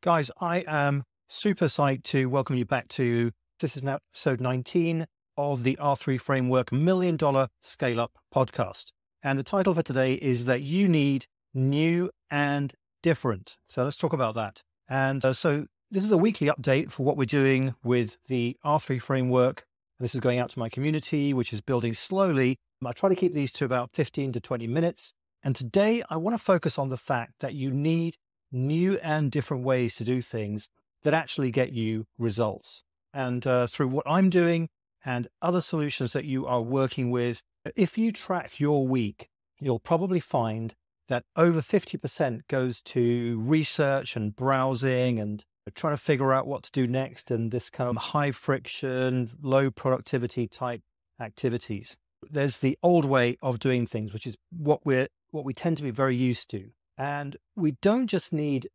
Guys, I am super psyched to welcome you back to this is now episode 19 of the R3 Framework Million Dollar Scale Up podcast. And the title for today is that you need new and different. So let's talk about that. And uh, so this is a weekly update for what we're doing with the R3 framework. And This is going out to my community, which is building slowly. I try to keep these to about 15 to 20 minutes. And today I want to focus on the fact that you need new and different ways to do things that actually get you results. And uh, through what I'm doing and other solutions that you are working with, if you track your week, you'll probably find that over 50% goes to research and browsing and trying to figure out what to do next and this kind of high friction, low productivity type activities. There's the old way of doing things, which is what we're what we tend to be very used to. And we don't just need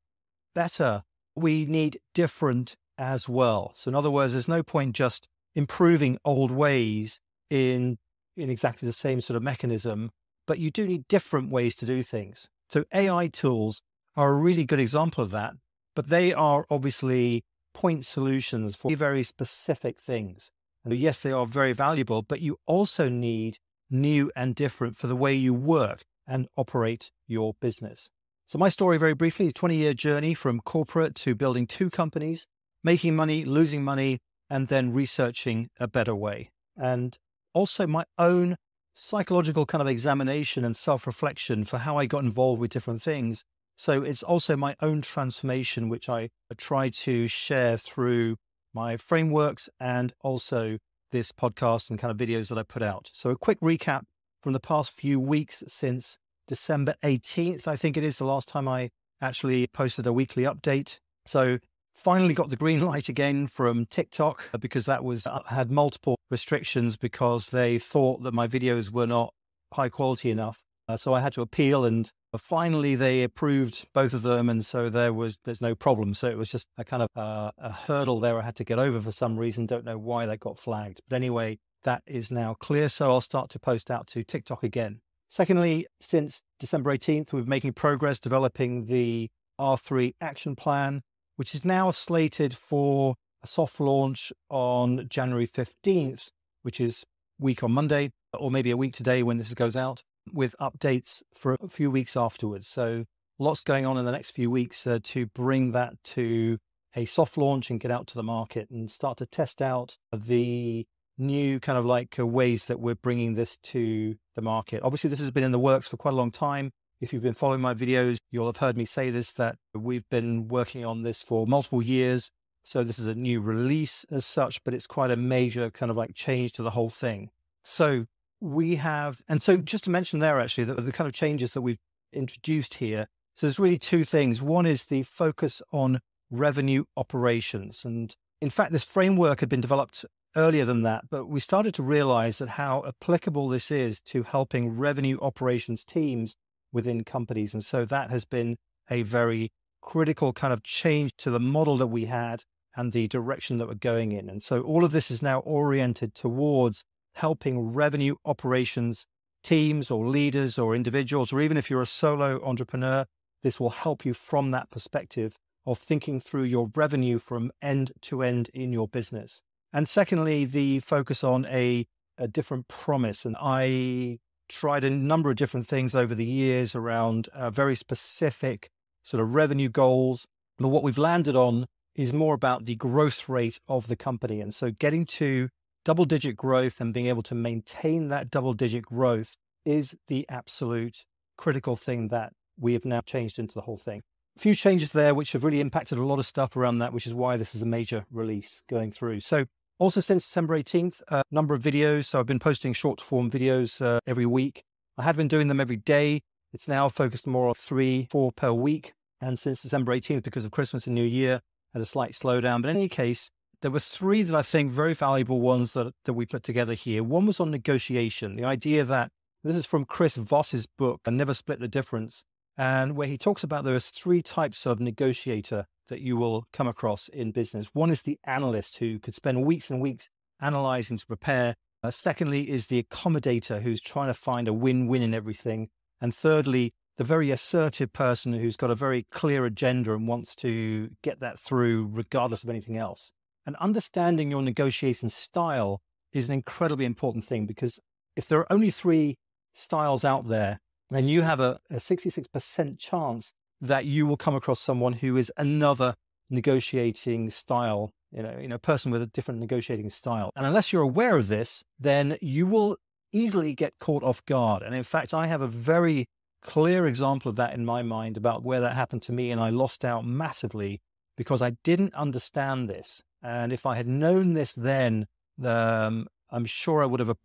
better, we need different as well. So, in other words, there's no point just improving old ways in, in exactly the same sort of mechanism, but you do need different ways to do things. So, AI tools are a really good example of that, but they are obviously point solutions for very specific things. And yes, they are very valuable, but you also need new and different for the way you work and operate your business. So, my story, very briefly, is a 20 year journey from corporate to building two companies, making money, losing money, and then researching a better way. And also my own psychological kind of examination and self reflection for how I got involved with different things. So, it's also my own transformation, which I try to share through my frameworks and also this podcast and kind of videos that I put out. So, a quick recap from the past few weeks since December 18th, I think it is the last time I actually posted a weekly update. So finally got the green light again from TikTok uh, because that was uh, had multiple restrictions because they thought that my videos were not high quality enough. Uh, so I had to appeal and finally they approved both of them and so there was there's no problem so it was just a kind of uh, a hurdle there i had to get over for some reason don't know why that got flagged but anyway that is now clear. So I'll start to post out to TikTok again. Secondly, since December 18th, we're making progress developing the R3 action plan, which is now slated for a soft launch on January 15th, which is week on Monday, or maybe a week today when this goes out, with updates for a few weeks afterwards. So lots going on in the next few weeks uh, to bring that to a soft launch and get out to the market and start to test out the new kind of like uh, ways that we're bringing this to the market. Obviously, this has been in the works for quite a long time. If you've been following my videos, you'll have heard me say this that we've been working on this for multiple years. So this is a new release as such, but it's quite a major kind of like change to the whole thing. So we have, and so just to mention there actually, the, the kind of changes that we've introduced here. So there's really two things. One is the focus on revenue operations. And in fact, this framework had been developed earlier than that, but we started to realize that how applicable this is to helping revenue operations teams within companies. And so that has been a very critical kind of change to the model that we had and the direction that we're going in. And so all of this is now oriented towards helping revenue operations teams or leaders or individuals, or even if you're a solo entrepreneur, this will help you from that perspective of thinking through your revenue from end to end in your business. And secondly, the focus on a, a different promise. And I tried a number of different things over the years around uh, very specific sort of revenue goals. But what we've landed on is more about the growth rate of the company. And so getting to double digit growth and being able to maintain that double digit growth is the absolute critical thing that we have now changed into the whole thing. A few changes there, which have really impacted a lot of stuff around that, which is why this is a major release going through. So also, since December 18th, a number of videos. So I've been posting short form videos uh, every week. I had been doing them every day. It's now focused more on three, four per week. And since December 18th, because of Christmas and New Year, had a slight slowdown. But in any case, there were three that I think very valuable ones that, that we put together here. One was on negotiation, the idea that this is from Chris Voss's book, I Never Split the Difference, and where he talks about there's three types of negotiator that you will come across in business. One is the analyst who could spend weeks and weeks analyzing to prepare. Uh, secondly, is the accommodator who's trying to find a win win in everything. And thirdly, the very assertive person who's got a very clear agenda and wants to get that through regardless of anything else. And understanding your negotiation style is an incredibly important thing because if there are only three styles out there, then you have a, a 66% chance that you will come across someone who is another negotiating style, you know, you know, person with a different negotiating style. And unless you're aware of this, then you will easily get caught off guard. And in fact, I have a very clear example of that in my mind about where that happened to me. And I lost out massively because I didn't understand this. And if I had known this then, um, I'm sure I would have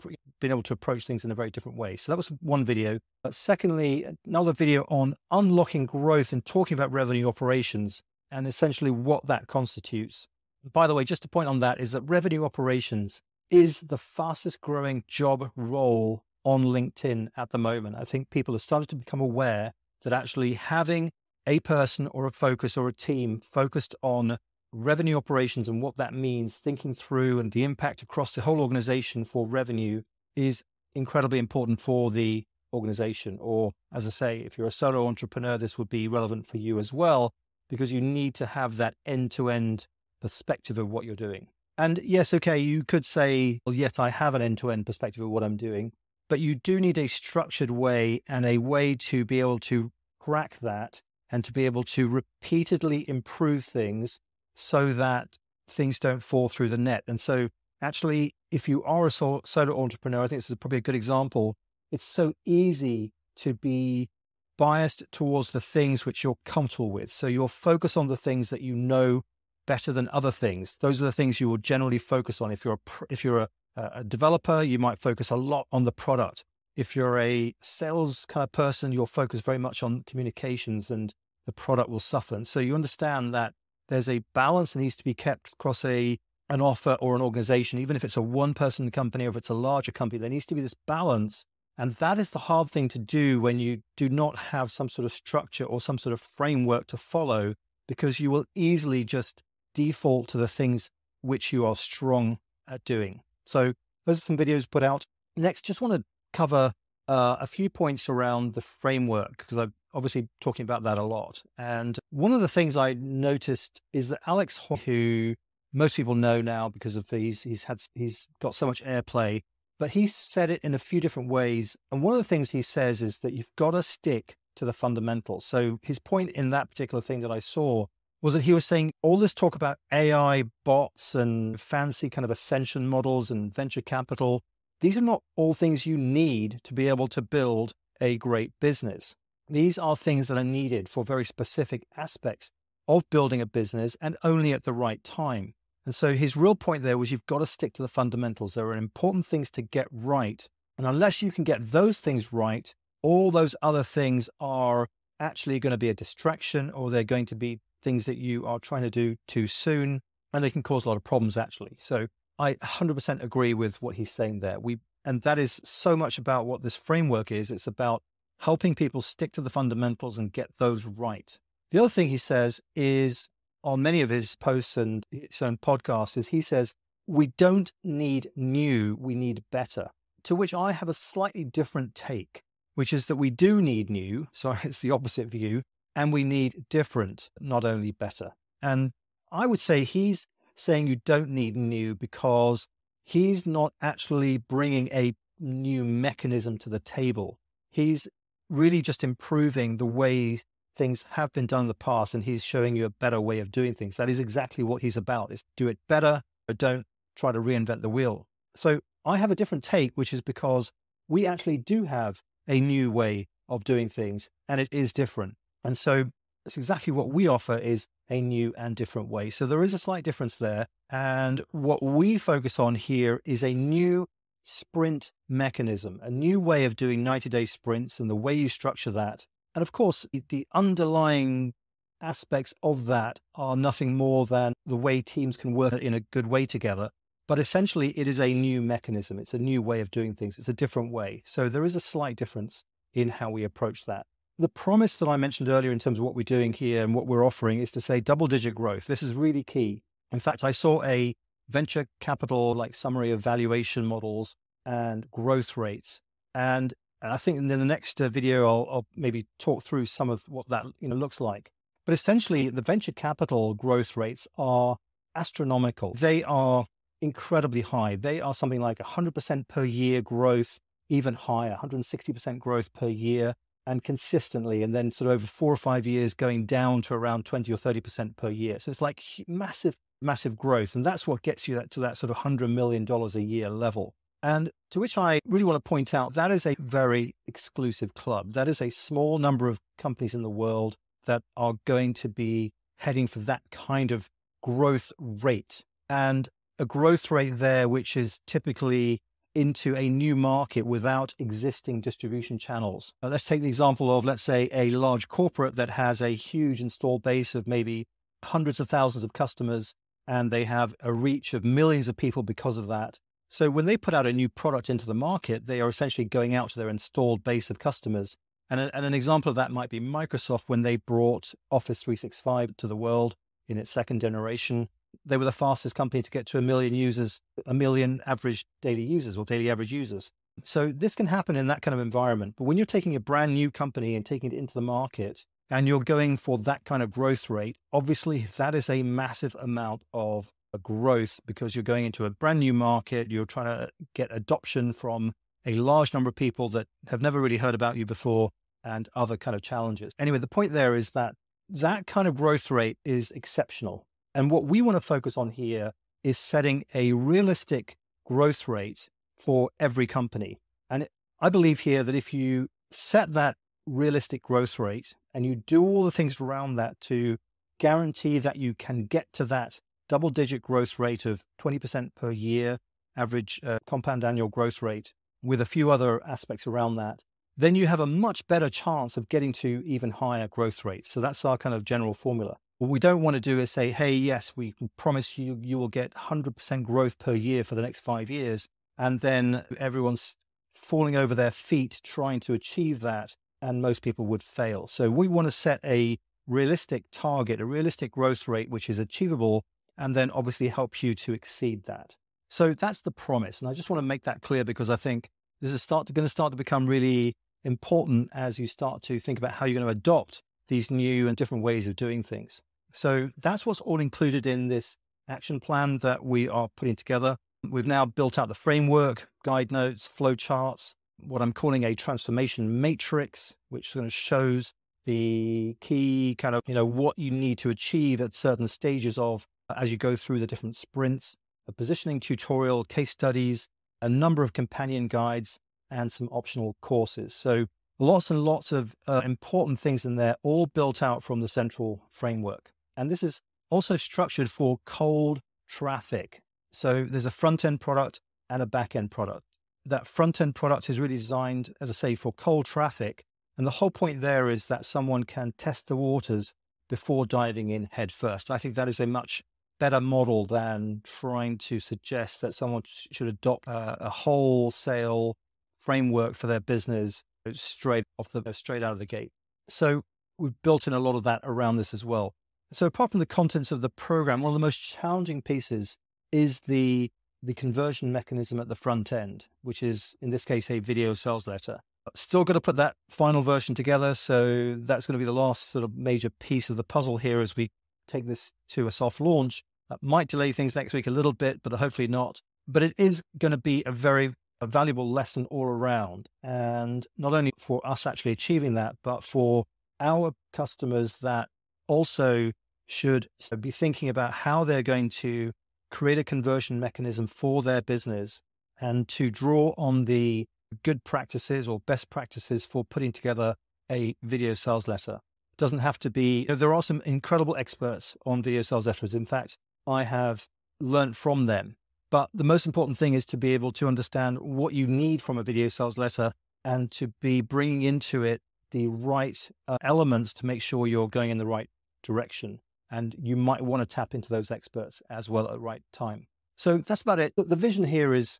been able to approach things in a very different way. So that was one video. But secondly, another video on unlocking growth and talking about revenue operations and essentially what that constitutes. By the way, just a point on that is that revenue operations is the fastest growing job role on LinkedIn at the moment. I think people have started to become aware that actually having a person or a focus or a team focused on revenue operations and what that means, thinking through and the impact across the whole organization for revenue is incredibly important for the organization. Or, as I say, if you're a solo entrepreneur, this would be relevant for you as well, because you need to have that end to end perspective of what you're doing. And yes, okay, you could say, well, yet I have an end to end perspective of what I'm doing but you do need a structured way and a way to be able to crack that and to be able to repeatedly improve things so that things don't fall through the net. And so, actually, if you are a solo entrepreneur, I think this is probably a good example. It's so easy to be biased towards the things which you're comfortable with. So, you'll focus on the things that you know better than other things. Those are the things you will generally focus on. If you're a, if you're a, a developer, you might focus a lot on the product. If you're a sales kind of person, you'll focus very much on communications and the product will suffer. And so you understand that there's a balance that needs to be kept across a an offer or an organization, even if it's a one person company or if it's a larger company, there needs to be this balance. And that is the hard thing to do when you do not have some sort of structure or some sort of framework to follow, because you will easily just default to the things which you are strong at doing. So those are some videos put out. Next, just want to cover uh, a few points around the framework because obviously talking about that a lot. And one of the things I noticed is that Alex, who most people know now because of these, he's had he's got so much airplay, but he said it in a few different ways. And one of the things he says is that you've got to stick to the fundamentals. So his point in that particular thing that I saw was that he was saying all this talk about AI bots and fancy kind of ascension models and venture capital. These are not all things you need to be able to build a great business. These are things that are needed for very specific aspects of building a business and only at the right time. And so his real point there was you've got to stick to the fundamentals. There are important things to get right. And unless you can get those things right, all those other things are actually going to be a distraction or they're going to be things that you are trying to do too soon, and they can cause a lot of problems actually. So I 100% agree with what he's saying there. We and that is so much about what this framework is. It's about helping people stick to the fundamentals and get those right. The other thing he says is on many of his posts and his own podcasts is he says we don't need new, we need better. To which I have a slightly different take, which is that we do need new. So it's the opposite view and we need different, not only better. And I would say he's saying you don't need new because he's not actually bringing a new mechanism to the table. He's really just improving the way things have been done in the past and he's showing you a better way of doing things. That is exactly what he's about is do it better, but don't try to reinvent the wheel. So I have a different take, which is because we actually do have a new way of doing things and it is different. And so that's exactly what we offer is a new and different way. So there is a slight difference there. And what we focus on here is a new sprint mechanism, a new way of doing 90 day sprints and the way you structure that. And of course, the underlying aspects of that are nothing more than the way teams can work in a good way together. But essentially, it is a new mechanism. It's a new way of doing things. It's a different way. So there is a slight difference in how we approach that the promise that I mentioned earlier in terms of what we're doing here and what we're offering is to say double digit growth. This is really key. In fact, I saw a venture capital like summary of valuation models and growth rates. And And I think in the next uh, video, I'll, I'll maybe talk through some of what that you know looks like. But essentially, the venture capital growth rates are astronomical. They are incredibly high. They are something like 100% per year growth, even higher, 160% growth per year, and consistently. And then, sort of over four or five years, going down to around 20 or 30% per year. So it's like massive, massive growth. And that's what gets you that, to that sort of $100 million a year level. And to which I really want to point out that is a very exclusive club. That is a small number of companies in the world that are going to be heading for that kind of growth rate. And a growth rate there, which is typically into a new market without existing distribution channels. Uh, let's take the example of, let's say, a large corporate that has a huge installed base of maybe hundreds of thousands of customers, and they have a reach of millions of people because of that. So when they put out a new product into the market, they are essentially going out to their installed base of customers. And, a, and an example of that might be Microsoft when they brought Office 365 to the world in its second generation. They were the fastest company to get to a million users, a million average daily users or daily average users. So this can happen in that kind of environment. But when you're taking a brand new company and taking it into the market and you're going for that kind of growth rate, obviously that is a massive amount of uh, growth because you're going into a brand new market. You're trying to get adoption from a large number of people that have never really heard about you before and other kind of challenges. Anyway, the point there is that that kind of growth rate is exceptional. And what we want to focus on here is setting a realistic growth rate for every company. And I believe here that if you set that realistic growth rate and you do all the things around that to guarantee that you can get to that double digit growth rate of 20% per year, average uh, compound annual growth rate, with a few other aspects around that, then you have a much better chance of getting to even higher growth rates. So that's our kind of general formula. What we don't want to do is say, hey, yes, we promise you you will get 100% growth per year for the next five years. And then everyone's falling over their feet trying to achieve that. And most people would fail. So we want to set a realistic target, a realistic growth rate, which is achievable and then obviously help you to exceed that. So that's the promise. And I just want to make that clear because I think this is start to, going to start to become really important as you start to think about how you're going to adopt these new and different ways of doing things. So that's what's all included in this action plan that we are putting together. We've now built out the framework, guide notes, flow charts, what I'm calling a transformation matrix, which sort of shows the key kind of, you know, what you need to achieve at certain stages of as you go through the different sprints, a positioning tutorial, case studies, a number of companion guides, and some optional courses. So lots and lots of uh, important things in there, all built out from the central framework. And this is also structured for cold traffic. So there's a front end product and a back end product. That front end product is really designed, as I say, for cold traffic. And the whole point there is that someone can test the waters before diving in head first. I think that is a much better model than trying to suggest that someone should adopt a, a wholesale framework for their business straight off the straight out of the gate. So we've built in a lot of that around this as well. So apart from the contents of the program, one of the most challenging pieces is the the conversion mechanism at the front end, which is in this case a video sales letter. Still got to put that final version together. So that's going to be the last sort of major piece of the puzzle here as we take this to a soft launch. That might delay things next week a little bit, but hopefully not. But it is going to be a very a valuable lesson all around. And not only for us actually achieving that, but for our customers that also should be thinking about how they're going to create a conversion mechanism for their business and to draw on the good practices or best practices for putting together a video sales letter It doesn't have to be, you know, there are some incredible experts on video sales letters. In fact, I have learned from them. But the most important thing is to be able to understand what you need from a video sales letter and to be bringing into it the right uh, elements to make sure you're going in the right direction. And you might want to tap into those experts as well at the right time. So that's about it. The vision here is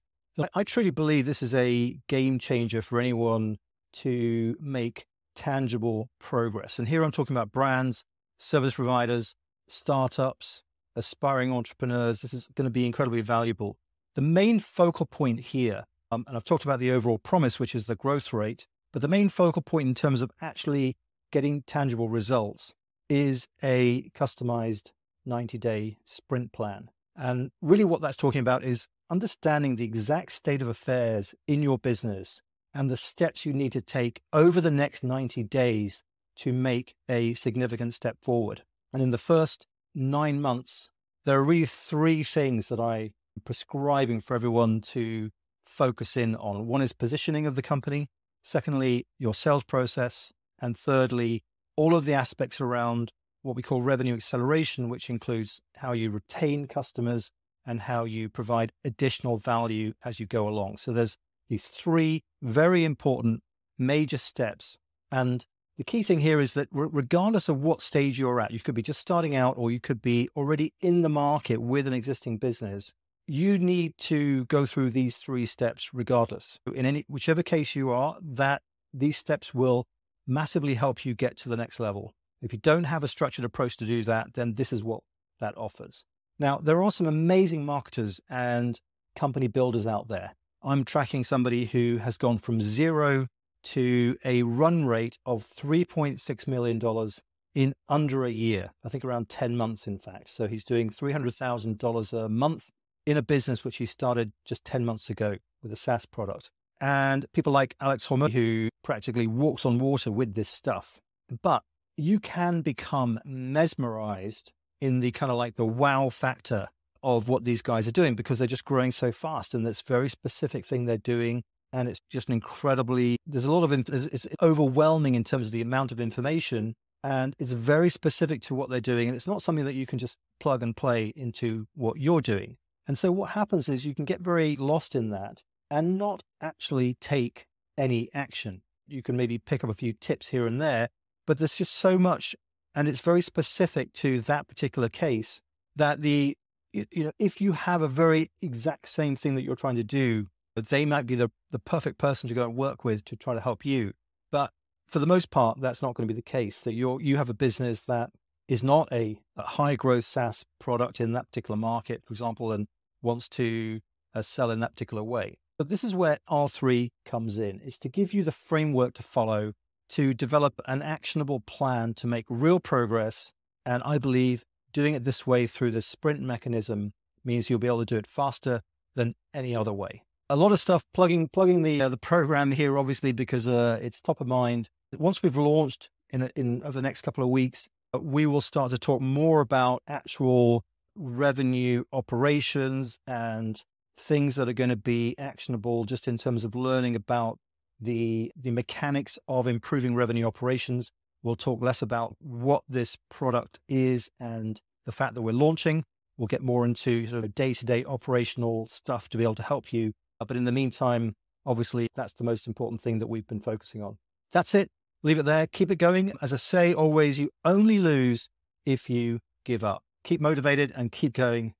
I truly believe this is a game changer for anyone to make tangible progress. And here I'm talking about brands, service providers, startups, aspiring entrepreneurs. This is going to be incredibly valuable. The main focal point here Um, and I've talked about the overall promise, which is the growth rate. But the main focal point in terms of actually getting tangible results is a customized 90 day sprint plan. And really, what that's talking about is understanding the exact state of affairs in your business and the steps you need to take over the next 90 days to make a significant step forward. And in the first nine months, there are really three things that I am prescribing for everyone to focus in on. One is positioning of the company. Secondly, your sales process. And thirdly, all of the aspects around what we call revenue acceleration, which includes how you retain customers and how you provide additional value as you go along. So there's these three very important major steps. And the key thing here is that regardless of what stage you're at, you could be just starting out or you could be already in the market with an existing business. You need to go through these three steps regardless. In any whichever case you are, that these steps will massively help you get to the next level. If you don't have a structured approach to do that, then this is what that offers. Now, there are some amazing marketers and company builders out there. I'm tracking somebody who has gone from zero to a run rate of $3.6 million in under a year. I think around 10 months, in fact. So he's doing $300,000 a month in a business which he started just 10 months ago with a SaaS product. And people like Alex Hormozi, who practically walks on water with this stuff. But you can become mesmerized in the kind of like the wow factor of what these guys are doing because they're just growing so fast and it's very specific thing they're doing and it's just an incredibly there's a lot of it's overwhelming in terms of the amount of information and it's very specific to what they're doing and it's not something that you can just plug and play into what you're doing and so what happens is you can get very lost in that and not actually take any action you can maybe pick up a few tips here and there but there's just so much, and it's very specific to that particular case that the, you know, if you have a very exact same thing that you're trying to do, they might be the, the perfect person to go and work with to try to help you. But for the most part, that's not going to be the case. That you're you have a business that is not a, a high growth SaaS product in that particular market, for example, and wants to uh, sell in that particular way. But this is where R3 comes in, is to give you the framework to follow to develop an actionable plan to make real progress. And I believe doing it this way through the sprint mechanism means you'll be able to do it faster than any other way. A lot of stuff plugging plugging the uh, the program here, obviously, because uh, it's top of mind. Once we've launched in a, in over the next couple of weeks, uh, we will start to talk more about actual revenue operations and things that are going to be actionable, just in terms of learning about the the mechanics of improving revenue operations. We'll talk less about what this product is and the fact that we're launching. We'll get more into sort of day to day operational stuff to be able to help you. Uh, but in the meantime, obviously, that's the most important thing that we've been focusing on. That's it. Leave it there. Keep it going. As I say, always, you only lose if you give up. Keep motivated and keep going.